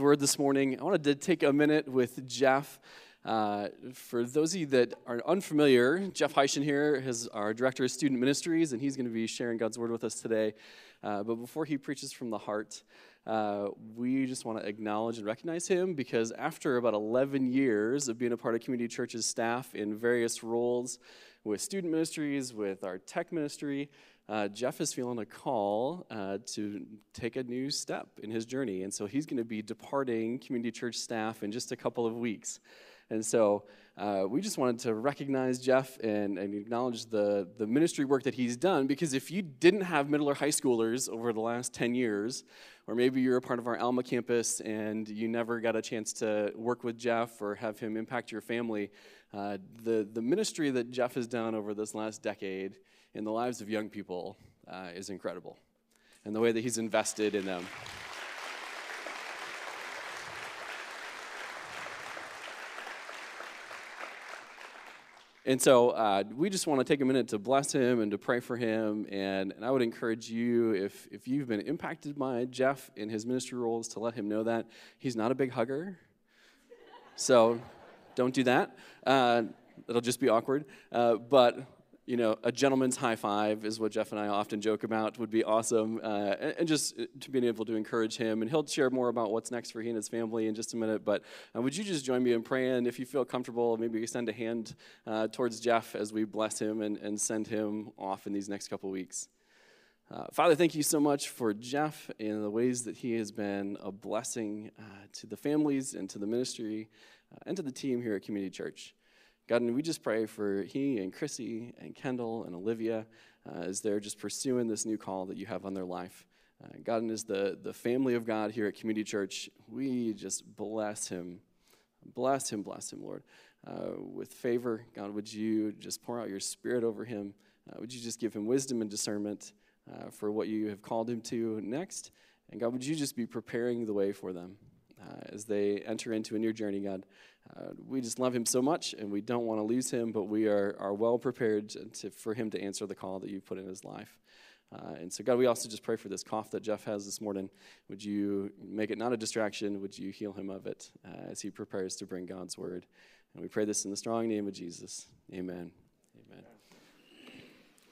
Word this morning. I wanted to take a minute with Jeff. Uh, for those of you that are unfamiliar, Jeff Heischen here is our director of student ministries, and he's going to be sharing God's word with us today. Uh, but before he preaches from the heart, uh, we just want to acknowledge and recognize him because after about 11 years of being a part of Community Church's staff in various roles with student ministries, with our tech ministry, uh, Jeff is feeling a call uh, to take a new step in his journey. And so he's going to be departing community church staff in just a couple of weeks. And so uh, we just wanted to recognize Jeff and, and acknowledge the, the ministry work that he's done because if you didn't have middle or high schoolers over the last 10 years, or maybe you're a part of our Alma campus and you never got a chance to work with Jeff or have him impact your family, uh, the, the ministry that Jeff has done over this last decade in the lives of young people uh, is incredible, and the way that he's invested in them. And so uh, we just want to take a minute to bless him and to pray for him. And, and I would encourage you, if, if you've been impacted by Jeff in his ministry roles, to let him know that he's not a big hugger. So don't do that. Uh, it'll just be awkward. Uh, but you know, a gentleman's high five is what Jeff and I often joke about would be awesome. Uh, and, and, just uh, to being able to encourage him. And he'll share more about what's next for he and his family in just a minute. But uh, would you just join me in praying? If you feel comfortable, maybe extend a hand uh, towards Jeff as we bless him and, and send him off in these next couple weeks. Uh, Father, thank you so much for Jeff and the ways that he has been a blessing uh, to the families and to the ministry and to the team here at Community Church. God, and we just pray for he and Chrissy and Kendall and Olivia uh, as they're just pursuing this new call that you have on their life. Uh, God, and as the, the family of God here at Community Church, we just bless him. Bless him, bless him, Lord. Uh, with favor, God, would you just pour out your spirit over him? Uh, would you just give him wisdom and discernment uh, for what you have called him to next? And God, would you just be preparing the way for them as they enter into a new journey, God? Uh, we just love him so much and we don't want to lose him, but we are, are well prepared to, for him to answer the call that you've put in his life. Uh, and so, God, we also just pray for this cough that Jeff has this morning. Would you make it not a distraction? Would you heal him of it uh, as he prepares to bring God's word? And we pray this in the strong name of Jesus. Amen. Amen.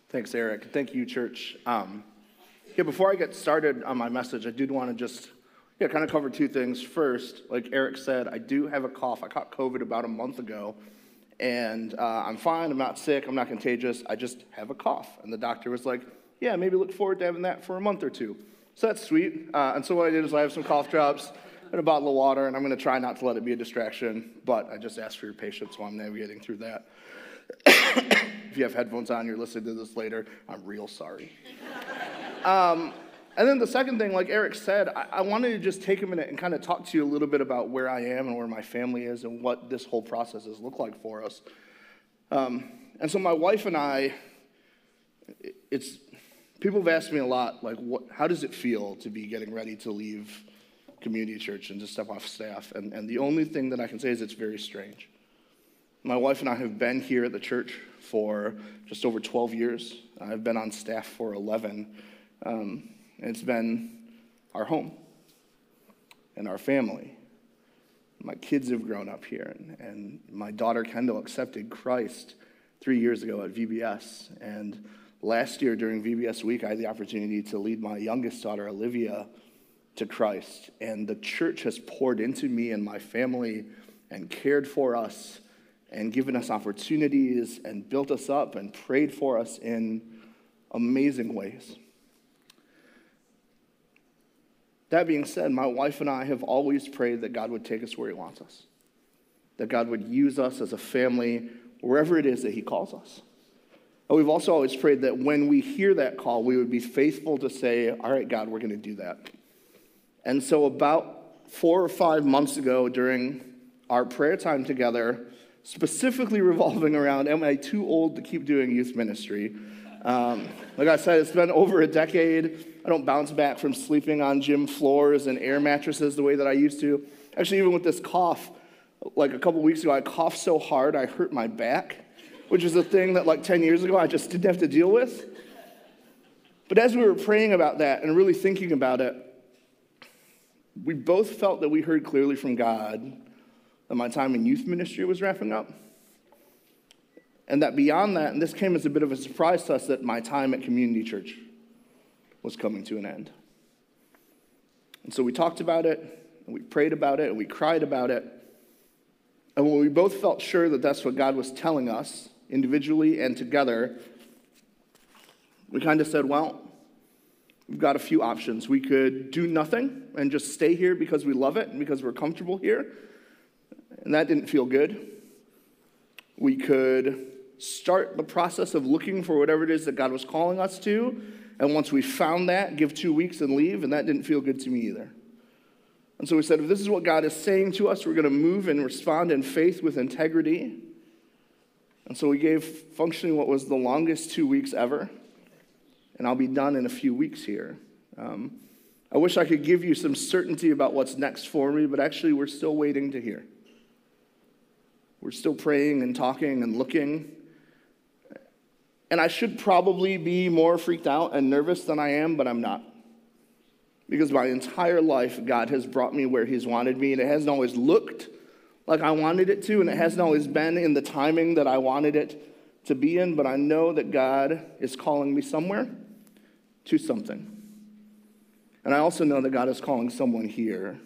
Thanks, Eric. Thank you, church. Um, yeah, before I get started on my message, I did want to just yeah, kind of cover two things. First, like Eric said, I do have a cough. I caught COVID about a month ago, and uh, I'm fine. I'm not sick. I'm not contagious. I just have a cough. And the doctor was like, yeah, maybe look forward to having that for a month or two. So that's sweet. Uh, and so what I did is I have some cough drops and a bottle of water, and I'm going to try not to let it be a distraction, but I just ask for your patience while I'm navigating through that. if you have headphones on, you're listening to this later, I'm real sorry. Um, and then the second thing, like Eric said, I, I, wanted to just take a minute and kind of talk to you a little bit about where I am and where my family is and what this whole process has looked like for us. Um, and so my wife and I, it's people have asked me a lot, like, what, how does it feel to be getting ready to leave community church and to step off staff? And, and the only thing that I can say is it's very strange. My wife and I have been here at the church for just over 12 years. I've been on staff for 11. Um, it's been our home and our family. My kids have grown up here, and, and my daughter Kendall accepted Christ three years ago at VBS. And last year during VBS week, I had the opportunity to lead my youngest daughter, Olivia, to Christ. And the church has poured into me and my family and cared for us and given us opportunities and built us up and prayed for us in amazing ways. That being said, my wife and I have always prayed that God would take us where He wants us, that God would use us as a family wherever it is that He calls us. And we've also always prayed that when we hear that call, we would be faithful to say, All right, God, we're going to do that. And so, about four or five months ago, during our prayer time together, specifically revolving around, Am I too old to keep doing youth ministry? Um, like I said, it's been over a decade. I don't bounce back from sleeping on gym floors and air mattresses the way that I used to. Actually, even with this cough, like a couple weeks ago, I coughed so hard I hurt my back, which is a thing that like 10 years ago I just didn't have to deal with. But as we were praying about that and really thinking about it, we both felt that we heard clearly from God that my time in youth ministry was wrapping up. And that beyond that, and this came as a bit of a surprise to us, that my time at community church was coming to an end. And so we talked about it, and we prayed about it, and we cried about it. And when we both felt sure that that's what God was telling us, individually and together, we kind of said, well, we've got a few options. We could do nothing and just stay here because we love it and because we're comfortable here. And that didn't feel good. We could start the process of looking for whatever it is that God was calling us to. And once we found that, give two weeks and leave. And that didn't feel good to me either. And so we said, if this is what God is saying to us, we're going to move and respond in faith with integrity. And so we gave functioning what was the longest two weeks ever and I'll be done in a few weeks here. Um, I wish I could give you some certainty about what's next for me, but actually, we're still waiting to hear. We're still praying and talking and looking. And I should probably be more freaked out and nervous than I am, but I'm not. Because my entire life, God has brought me where He's wanted me, and it hasn't always looked like I wanted it to, and it hasn't always been in the timing that I wanted it to be in, but I know that God is calling me somewhere to something. And I also know that God is calling someone here.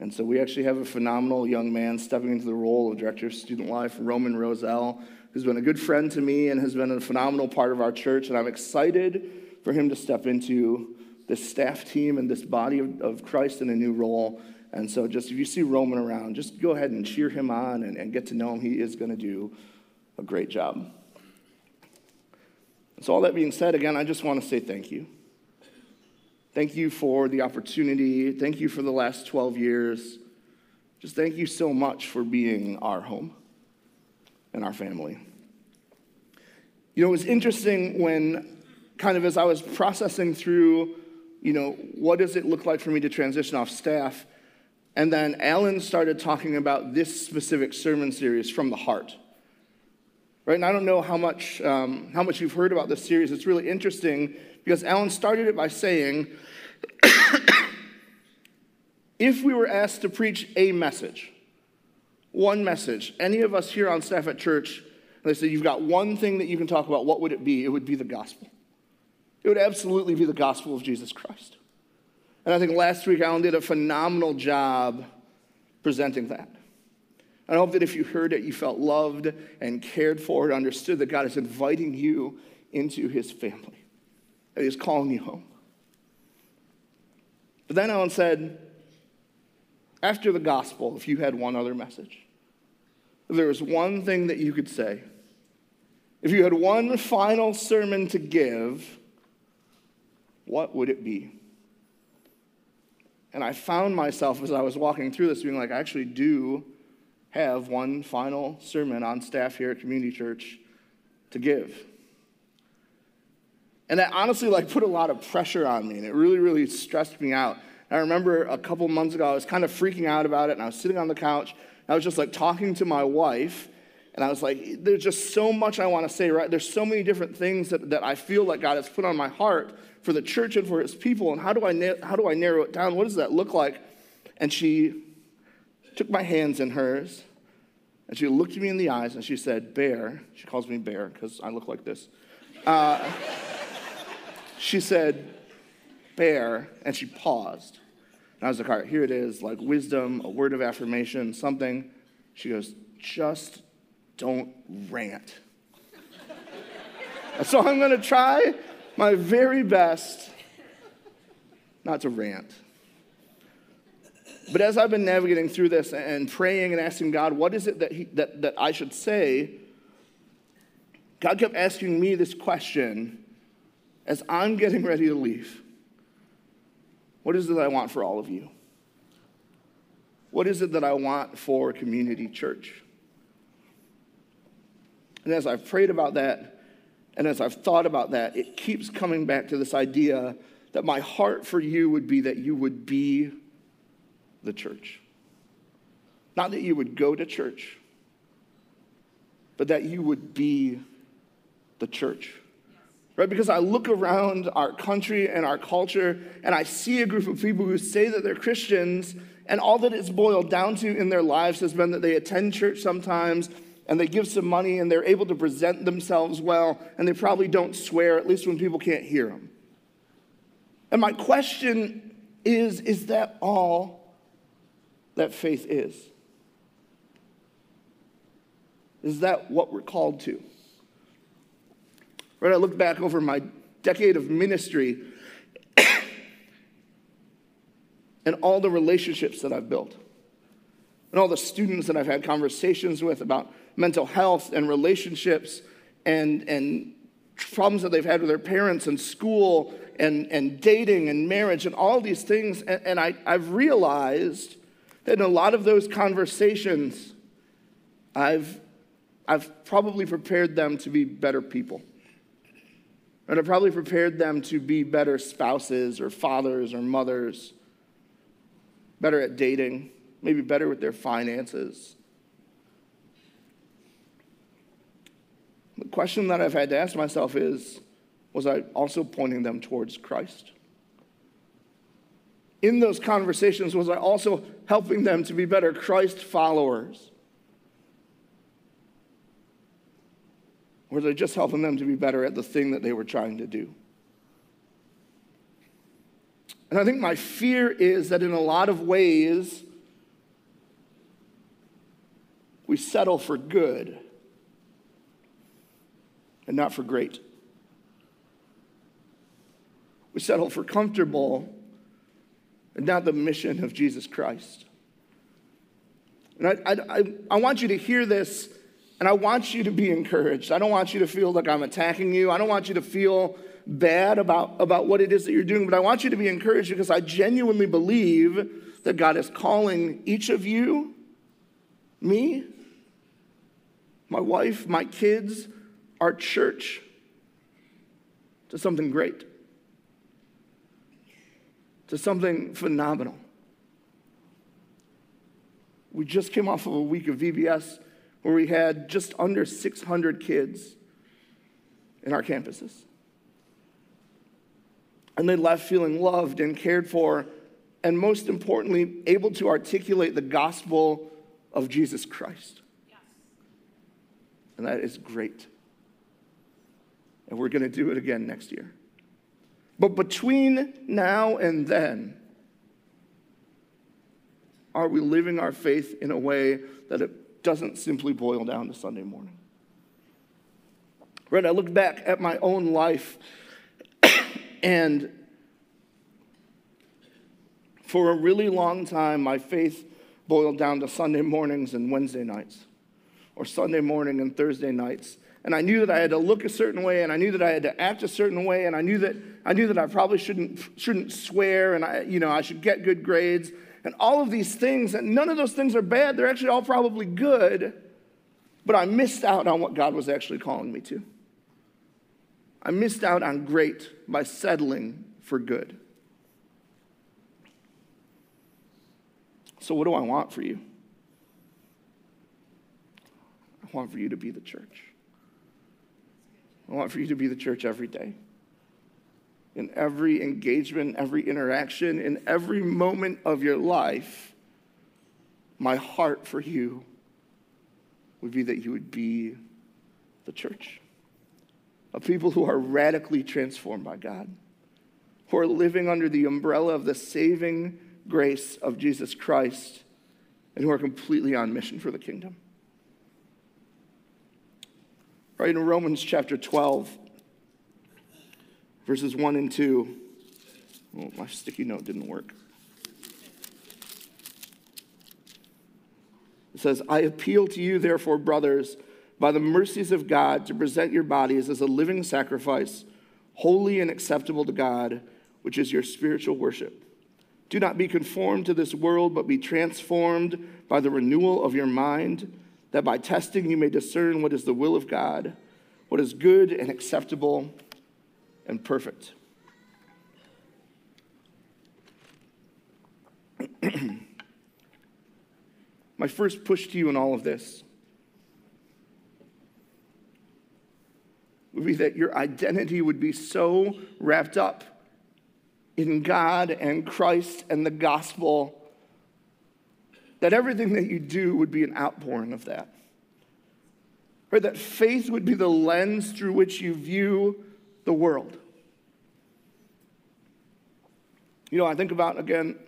And so we actually have a phenomenal young man stepping into the role of Director of Student Life, Roman Roselle, who's been a good friend to me and has been a phenomenal part of our church. And I'm excited for him to step into this staff team and this body of, of Christ in a new role. And so, just if you see Roman around, just go ahead and cheer him on and, and get to know him. He is going to do a great job. So, all that being said, again, I just want to say thank you. Thank you for the opportunity. Thank you for the last 12 years. Just thank you so much for being our home and our family. You know, it was interesting when, kind of as I was processing through, you know, what does it look like for me to transition off staff? And then Alan started talking about this specific sermon series from the heart. Right? And I don't know how much, um, how much you've heard about this series. It's really interesting because Alan started it by saying if we were asked to preach a message, one message, any of us here on staff at church, they said, You've got one thing that you can talk about, what would it be? It would be the gospel. It would absolutely be the gospel of Jesus Christ. And I think last week Alan did a phenomenal job presenting that. I hope that if you heard it, you felt loved and cared for and understood that God is inviting you into his family, that he's calling you home. But then Alan said, after the gospel, if you had one other message, if there was one thing that you could say, if you had one final sermon to give, what would it be? And I found myself as I was walking through this being like, I actually do have one final sermon on staff here at Community Church to give. And that honestly like put a lot of pressure on me and it really, really stressed me out. I remember a couple months ago, I was kind of freaking out about it and I was sitting on the couch. I was just like talking to my wife and I was like, there's just so much I want to say, right? There's so many different things that, that I feel like God has put on my heart for the church and for his people. And how do I, how do I narrow it down? What does that look like? And she took my hands in hers, and she looked me in the eyes and she said, Bear, she calls me Bear because I look like this. Uh, she said, Bear, and she paused. And I was like, all right, here it is, like wisdom, a word of affirmation, something. She goes, just don't rant. so I'm going to try my very best not to rant. But as I've been navigating through this and praying and asking God, what is it that, he, that, that I should say? God kept asking me this question as I'm getting ready to leave. What is it that I want for all of you? What is it that I want for Community Church? And as I've prayed about that, and as I've thought about that, it keeps coming back to this idea that my heart for you would be that you would be the church. Not that you would go to church, but that you would be the church. Right? Because I look around our country and our culture and I see a group of people who say that they're Christians, and all that it's boiled down to in their lives has been that they attend church sometimes and they give some money and they're able to present themselves well and they probably don't swear, at least when people can't hear them. And my question is is that all that faith is? Is that what we're called to? Right, I look back over my decade of ministry and all the relationships that I've built, and all the students that I've had conversations with about mental health and relationships and, and problems that they've had with their parents and school and, and dating and marriage and all these things. And, and I, I've realized that in a lot of those conversations, I've, I've probably prepared them to be better people. And I probably prepared them to be better spouses or fathers or mothers, better at dating, maybe better with their finances. The question that I've had to ask myself is was I also pointing them towards Christ? In those conversations, was I also helping them to be better Christ followers? Was I just helping them to be better at the thing that they were trying to do? And I think my fear is that in a lot of ways, we settle for good and not for great. We settle for comfortable and not the mission of Jesus Christ. And I, I, I, want you to hear this and I want you to be encouraged. I don't want you to feel like I'm attacking you. I don't want you to feel bad about, about what it is that you're doing, but I want you to be encouraged because I genuinely believe that God is calling each of you, me, my wife, my kids, our church, to something great, to something phenomenal. We just came off of a week of VBS where we had just under 600 kids in our campuses. And they left feeling loved and cared for, and most importantly, able to articulate the gospel of Jesus Christ. Yes. And that is great. And we're going to do it again next year. But between now and then, are we living our faith in a way that it doesn't simply boil down to Sunday morning. Right, I look back at my own life and for a really long time, my faith boiled down to Sunday mornings and Wednesday nights, or Sunday morning and Thursday nights. And I knew that I had to look a certain way, and I knew that I had to act a certain way, and I knew that I knew that I probably shouldn't shouldn't swear, and I, you know, I should get good grades, and all of these things, and none of those things are bad. They're actually all probably good, but I missed out on what God was actually calling me to. I missed out on great by settling for good. So, what do I want for you? I want for you to be the church. I want for you to be the church every day in every engagement, every interaction, in every moment of your life, my heart for you would be that you would be the church of people who are radically transformed by God, who are living under the umbrella of the saving grace of Jesus Christ, and who are completely on mission for the kingdom. Right in Romans chapter 12, verses 1 and 2. Oh, my sticky note didn't work. It says, I appeal to you, therefore, brothers, by the mercies of God, to present your bodies as a living sacrifice, holy and acceptable to God, which is your spiritual worship. Do not be conformed to this world, but be transformed by the renewal of your mind, that by testing you may discern what is the will of God, what is good and acceptable and perfect. My first push to you in all of this would be that your identity would be so wrapped up in God and Christ and the gospel that everything that you do would be an outpouring of that. Or that faith would be the lens through which you view the world. You know, I think about, again,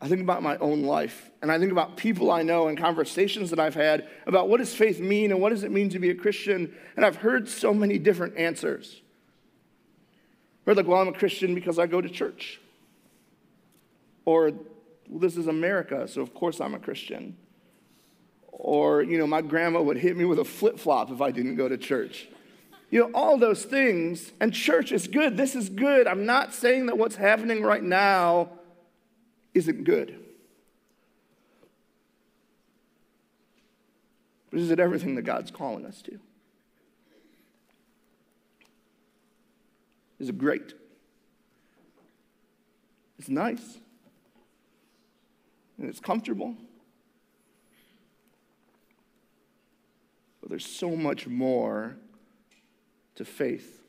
I think about my own life, and I think about people I know and conversations that I've had about what does faith mean and what does it mean to be a Christian, and I've heard so many different answers. Or like, well, I'm a Christian because I go to church. Or, well, this is America, so of course I'm a Christian. Or, you know, my grandma would hit me with a flip flop if I didn't go to church. You know, all those things, and church is good. This is good. I'm not saying that what's happening right now isn't good. But is it everything that God's calling us to? Is it great? It's nice. And it's comfortable. But there's so much more to faith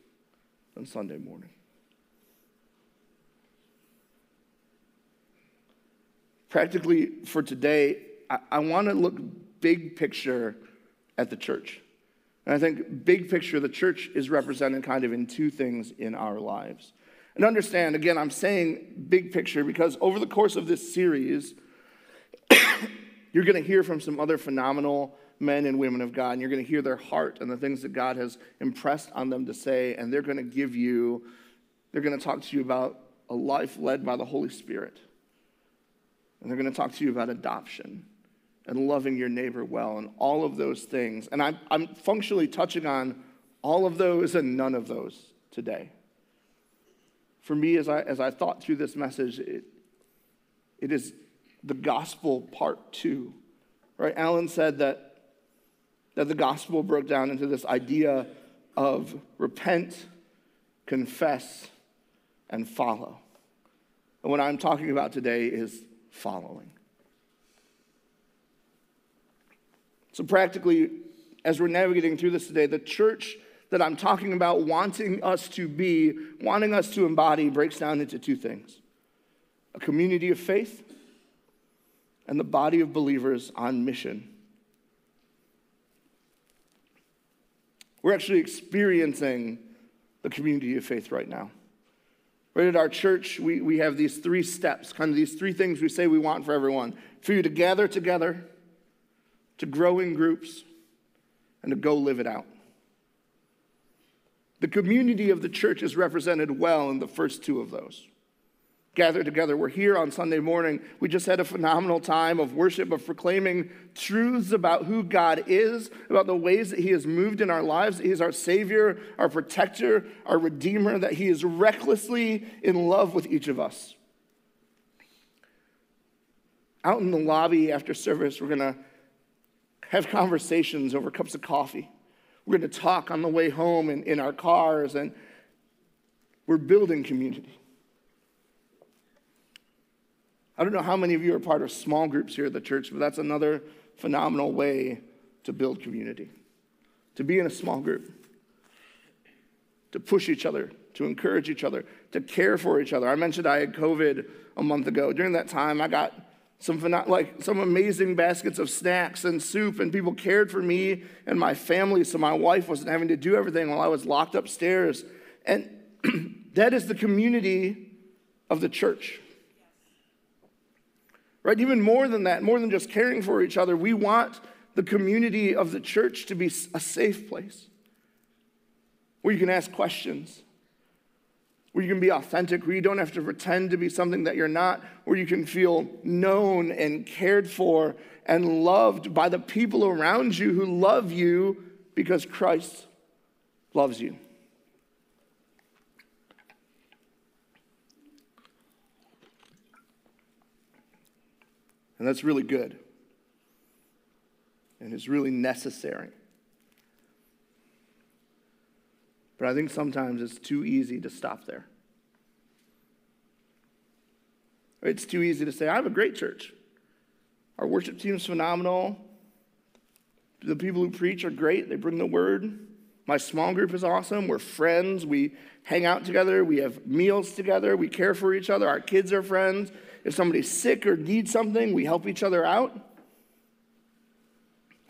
on Sunday morning. practically for today, I, I want to look big picture at the church. And I think big picture, the church is represented kind of in two things in our lives. And understand, again, I'm saying big picture because over the course of this series, you're going to hear from some other phenomenal men and women of God, and you're going to hear their heart and the things that God has impressed on them to say, and they're going to give you, they're going to talk to you about a life led by the Holy Spirit. And they're going to talk to you about adoption and loving your neighbor well and all of those things. And I'm, I'm functionally touching on all of those and none of those today. For me, as I, as I thought through this message, it, it is the gospel part two. Right? Alan said that, that the gospel broke down into this idea of repent, confess, and follow. And what I'm talking about today is following. So, practically, as we're navigating through this today, the church that I'm talking about wanting us to be, wanting us to embody, breaks down into two things a community of faith and the body of believers on mission. We're actually experiencing the community of faith right now. Right at our church, we, we have these three steps, kind of these three things we say we want for everyone for you to gather together, to grow in groups, and to go live it out. The community of the church is represented well in the first two of those gather together. We're here on Sunday morning. We just had a phenomenal time of worship, of proclaiming truths about who God is, about the ways that He has moved in our lives. He is our Savior, our protector, our Redeemer, that He is recklessly in love with each of us. Out in the lobby after service, we're going to have conversations over cups of coffee. We're going to talk on the way home in, in our cars, and we're building community. I don't know how many of you are part of small groups here at the church, but that's another phenomenal way to build community. To be in a small group, to push each other, to encourage each other, to care for each other. I mentioned I had COVID a month ago. During that time, I got some like some amazing baskets of snacks and soup, and people cared for me and my family, so my wife wasn't having to do everything while I was locked upstairs. And that is the community of the church. Right? Even more than that, more than just caring for each other, we want the community of the church to be a safe place where you can ask questions, where you can be authentic, where you don't have to pretend to be something that you're not, where you can feel known and cared for and loved by the people around you who love you because Christ loves you. And that's really good. And it's really necessary. But I think sometimes it's too easy to stop there. It's too easy to say, I have a great church. Our worship team is phenomenal. The people who preach are great. They bring the word. My small group is awesome. We're friends. We hang out together. We have meals together. We care for each other. Our kids are friends. If somebody's sick or needs something, we help each other out.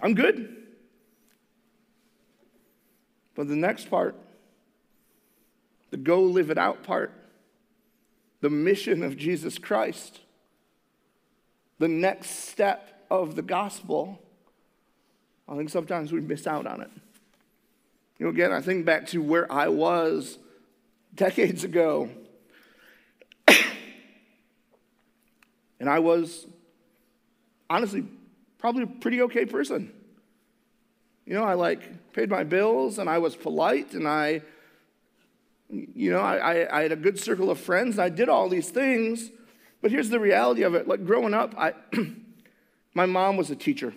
I'm good. But the next part, the go live it out part, the mission of Jesus Christ, the next step of the gospel, I think sometimes we miss out on it. You know, again, I think back to where I was decades ago. And I was honestly probably a pretty okay person. You know, I like paid my bills and I was polite and I, you know, I, I, had a good circle of friends and I did all these things. But here's the reality of it. Like growing up, I, my mom was a teacher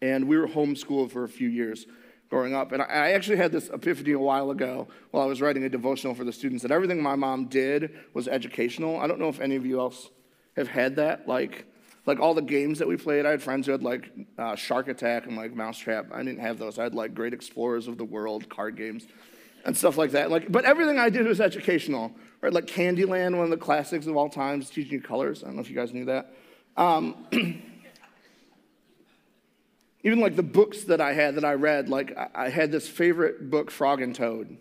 and we were homeschooled for a few years growing up. And I actually had this epiphany a while ago while I was writing a devotional for the students that everything my mom did was educational. I don't know if any of you else have had that. Like, like all the games that we played, I had friends who had like uh, Shark Attack and like Mousetrap. I didn't have those. I had like Great Explorers of the World card games and stuff like that. Like, but everything I did was educational, right? Like Candyland, one of the classics of all times, teaching you colors. I don't know if you guys knew that. Um, even like the books that I had that I read, like I had this favorite book, Frog and Toad.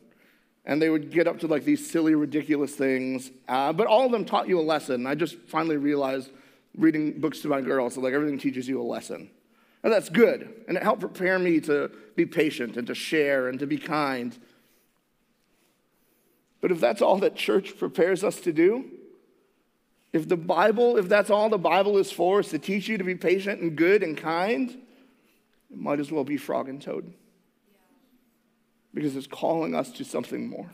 And they would get up to like these silly, ridiculous things. Uh, but all of them taught you a lesson. I just finally realized reading books to my girls. So like everything teaches you a lesson. And that's good. And it helped prepare me to be patient and to share and to be kind. But if that's all that church prepares us to do, if the Bible, if that's all the Bible is for, is to teach you to be patient and good and kind, it might as well be frog and toad. Because it's calling us to something more.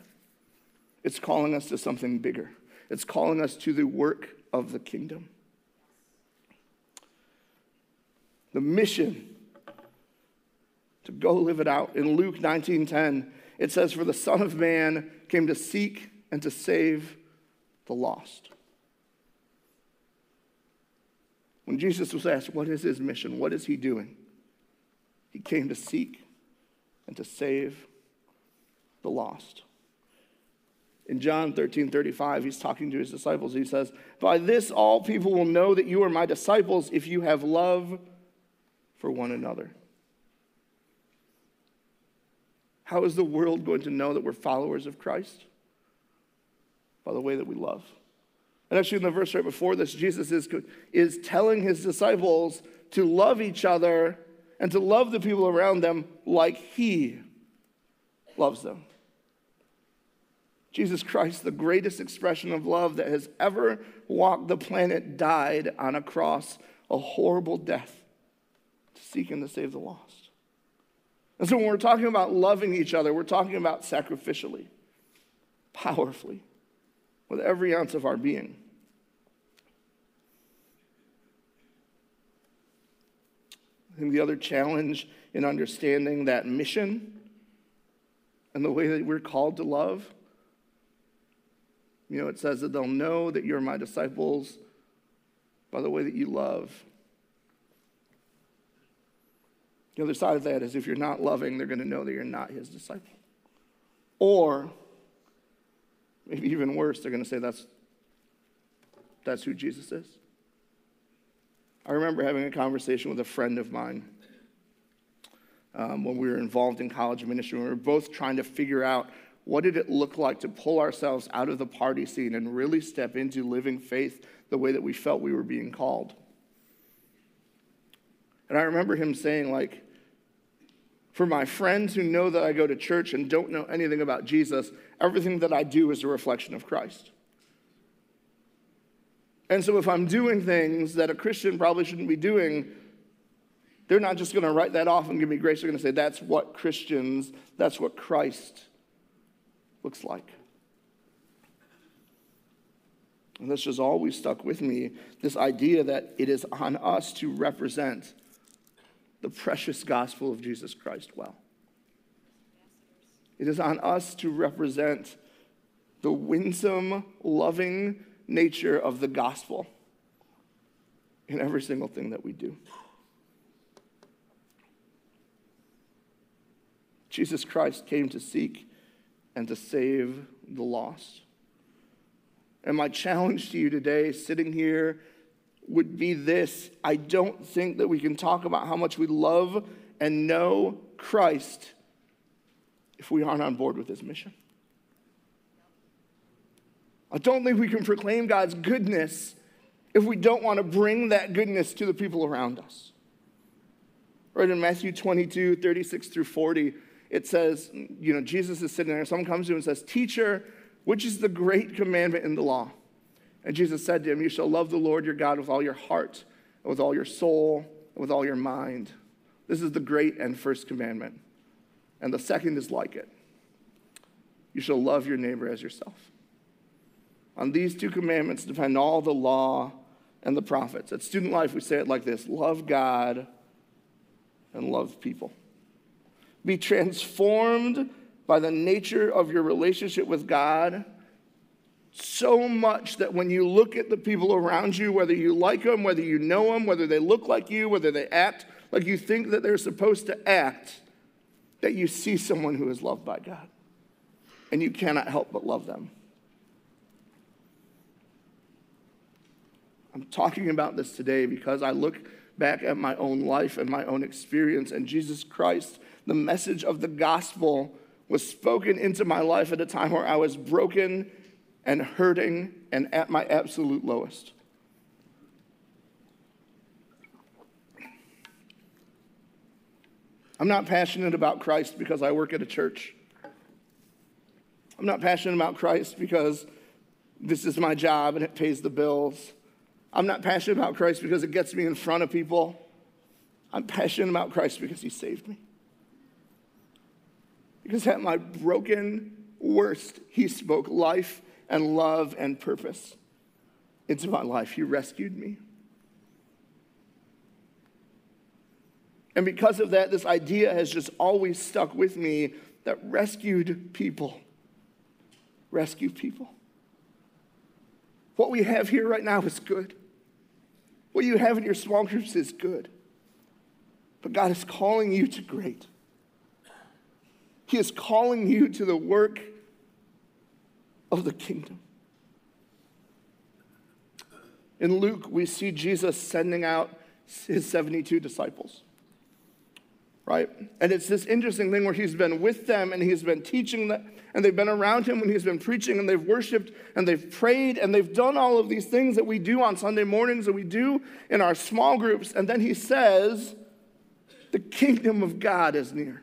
It's calling us to something bigger. It's calling us to the work of the kingdom. the mission to go live it out. In Luke 19:10, it says, "For the Son of Man came to seek and to save the lost." When Jesus was asked, What is his mission? What is he doing? He came to seek and to save the lost. In John 13 35, he's talking to his disciples. He says, By this all people will know that you are my disciples if you have love for one another. How is the world going to know that we're followers of Christ? By the way that we love. And actually, in the verse right before this, Jesus is, is telling his disciples to love each other and to love the people around them like he loves them. Jesus Christ, the greatest expression of love that has ever walked the planet, died on a cross, a horrible death seeking to save the lost. And so when we're talking about loving each other, we're talking about sacrificially, powerfully, with every ounce of our being. I think the other challenge in understanding that mission and the way that we're called to love, you know, it says that they'll know that you're my disciples by the way that you love The other side of that is if you're not loving, they're going to know that you're not his disciple. Or, maybe even worse, they're going to say that's, that's who Jesus is. I remember having a conversation with a friend of mine um, when we were involved in college ministry. We were both trying to figure out what did it look like to pull ourselves out of the party scene and really step into living faith the way that we felt we were being called. And I remember him saying, like, for my friends who know that I go to church and don't know anything about Jesus, everything that I do is a reflection of Christ. And so if I'm doing things that a Christian probably shouldn't be doing, they're not just going to write that off and give me grace. They're going to say, that's what Christians, that's what Christ looks like. And this has always stuck with me this idea that it is on us to represent the precious gospel of Jesus Christ well. It is on us to represent the winsome, loving nature of the gospel in every single thing that we do. Jesus Christ came to seek and to save the lost. And my challenge to you today, sitting here, would be this I don't think that we can talk about how much we love and know Christ if we aren't on board with his mission. I don't think we can proclaim God's goodness if we don't want to bring that goodness to the people around us. Right in Matthew 22, 36 through 40, it says, you know, Jesus is sitting there, someone comes to him and says, Teacher, which is the great commandment in the law? And Jesus said to him, You shall love the Lord your God with all your heart, and with all your soul, and with all your mind. This is the great and first commandment. And the second is like it you shall love your neighbor as yourself. On these two commandments depend all the law and the prophets. At Student Life, we say it like this love God and love people. Be transformed by the nature of your relationship with God so much that when you look at the people around you, whether you like them, whether you know them, whether they look like you, whether they act like you think that they're supposed to act, that you see someone who is loved by God. And you cannot help but love them. I'm talking about this today because I look back at my own life and my own experience, and Jesus Christ, the message of the gospel, was spoken into my life at a time where I was broken and hurting and at my absolute lowest. I'm not passionate about Christ because I work at a church. I'm not passionate about Christ because this is my job and it pays the bills. I'm not passionate about Christ because it gets me in front of people. I'm passionate about Christ because he saved me. Because at my broken worst, he spoke life and love and purpose into my life. He rescued me. And because of that, this idea has just always stuck with me that rescued people rescue people. What we have here right now is good. What you have in your small groups is good. But God is calling you to great. He is calling you to the work of the kingdom. In Luke, we see Jesus sending out his 72 disciples right? And it's this interesting thing where he's been with them and he's been teaching them, and they've been around him when he's been preaching, and they've worshiped and they've prayed and they've done all of these things that we do on Sunday mornings that we do in our small groups. And then he says, The kingdom of God is near.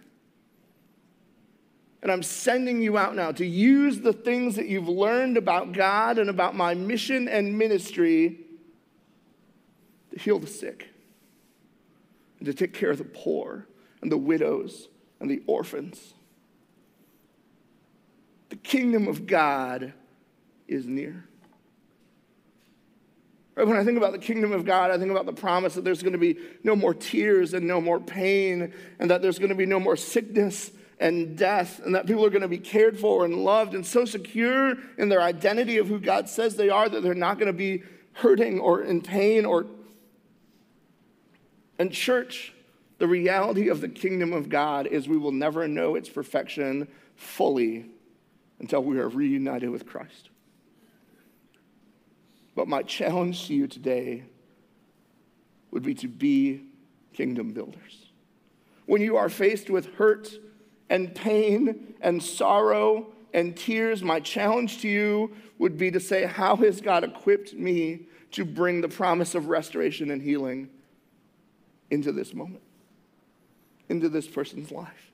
And I'm sending you out now to use the things that you've learned about God and about my mission and ministry to heal the sick and to take care of the poor and the widows and the orphans. The kingdom of God is near. Right, when I think about the kingdom of God, I think about the promise that there's going to be no more tears and no more pain, and that there's going to be no more sickness and death, and that people are going to be cared for and loved and so secure in their identity of who God says they are that they're not going to be hurting or in pain or. And, church, the reality of the kingdom of God is we will never know its perfection fully until we are reunited with Christ. But my challenge to you today would be to be kingdom builders. When you are faced with hurt and pain and sorrow and tears, my challenge to you would be to say, How has God equipped me to bring the promise of restoration and healing into this moment? into this person's life.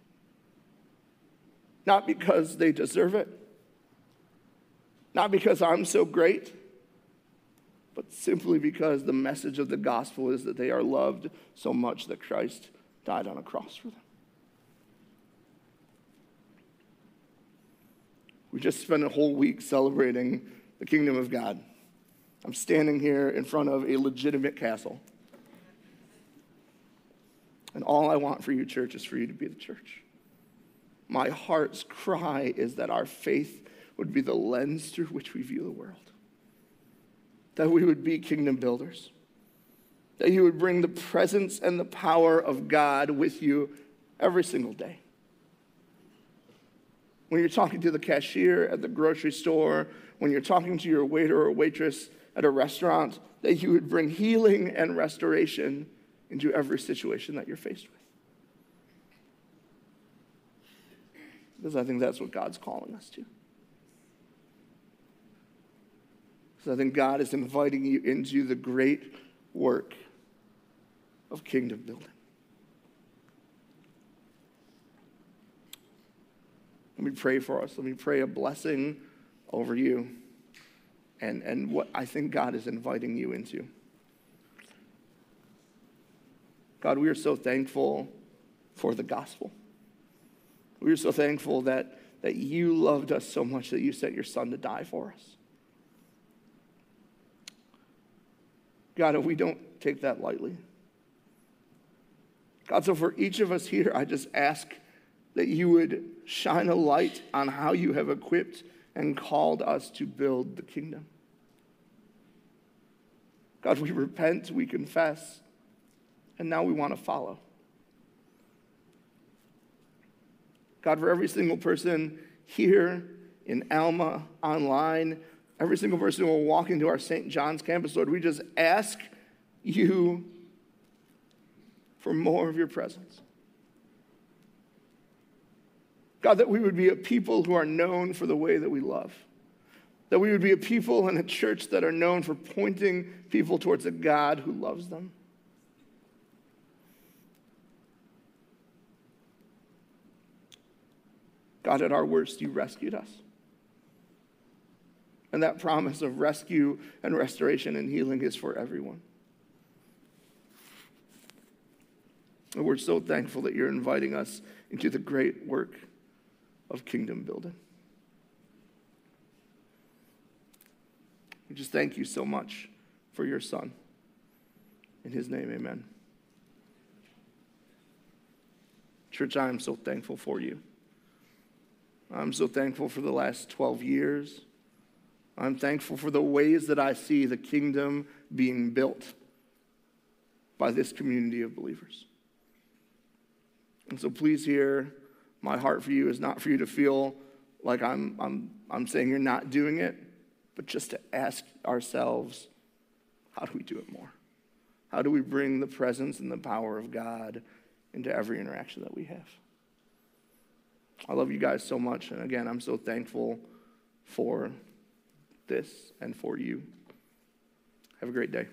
Not because they deserve it, not because I'm so great, but simply because the message of the gospel is that they are loved so much that Christ died on a cross for them. We just spent a whole week celebrating the kingdom of God. I'm standing here in front of a legitimate castle. And all I want for you, church, is for you to be the church. My heart's cry is that our faith would be the lens through which we view the world, that we would be kingdom builders, that you would bring the presence and the power of God with you every single day. When you're talking to the cashier at the grocery store, when you're talking to your waiter or waitress at a restaurant, that you would bring healing and restoration into every situation that you're faced with. Because I think that's what God's calling us to. Because I think God is inviting you into the great work of kingdom building. Let me pray for us. Let me pray a blessing over you and, and what I think God is inviting you into. God, we are so thankful for the gospel. We are so thankful that, that you loved us so much that you sent your son to die for us. God, we don't take that lightly. God, so for each of us here, I just ask that you would shine a light on how you have equipped and called us to build the kingdom. God, we repent, we confess, and now we want to follow. God, for every single person here in Alma, online, every single person who will walk into our St. John's campus, Lord, we just ask you for more of your presence. God, that we would be a people who are known for the way that we love. That we would be a people and a church that are known for pointing people towards a God who loves them. God, at our worst, you rescued us. And that promise of rescue and restoration and healing is for everyone. And we're so thankful that you're inviting us into the great work of kingdom building. We just thank you so much for your son. In his name, amen. Church, I am so thankful for you. I'm so thankful for the last 12 years. I'm thankful for the ways that I see the kingdom being built by this community of believers. And so please hear my heart for you is not for you to feel like I'm, I'm, I'm saying you're not doing it, but just to ask ourselves, how do we do it more? How do we bring the presence and the power of God into every interaction that we have? I love you guys so much. And again, I'm so thankful for this and for you. Have a great day.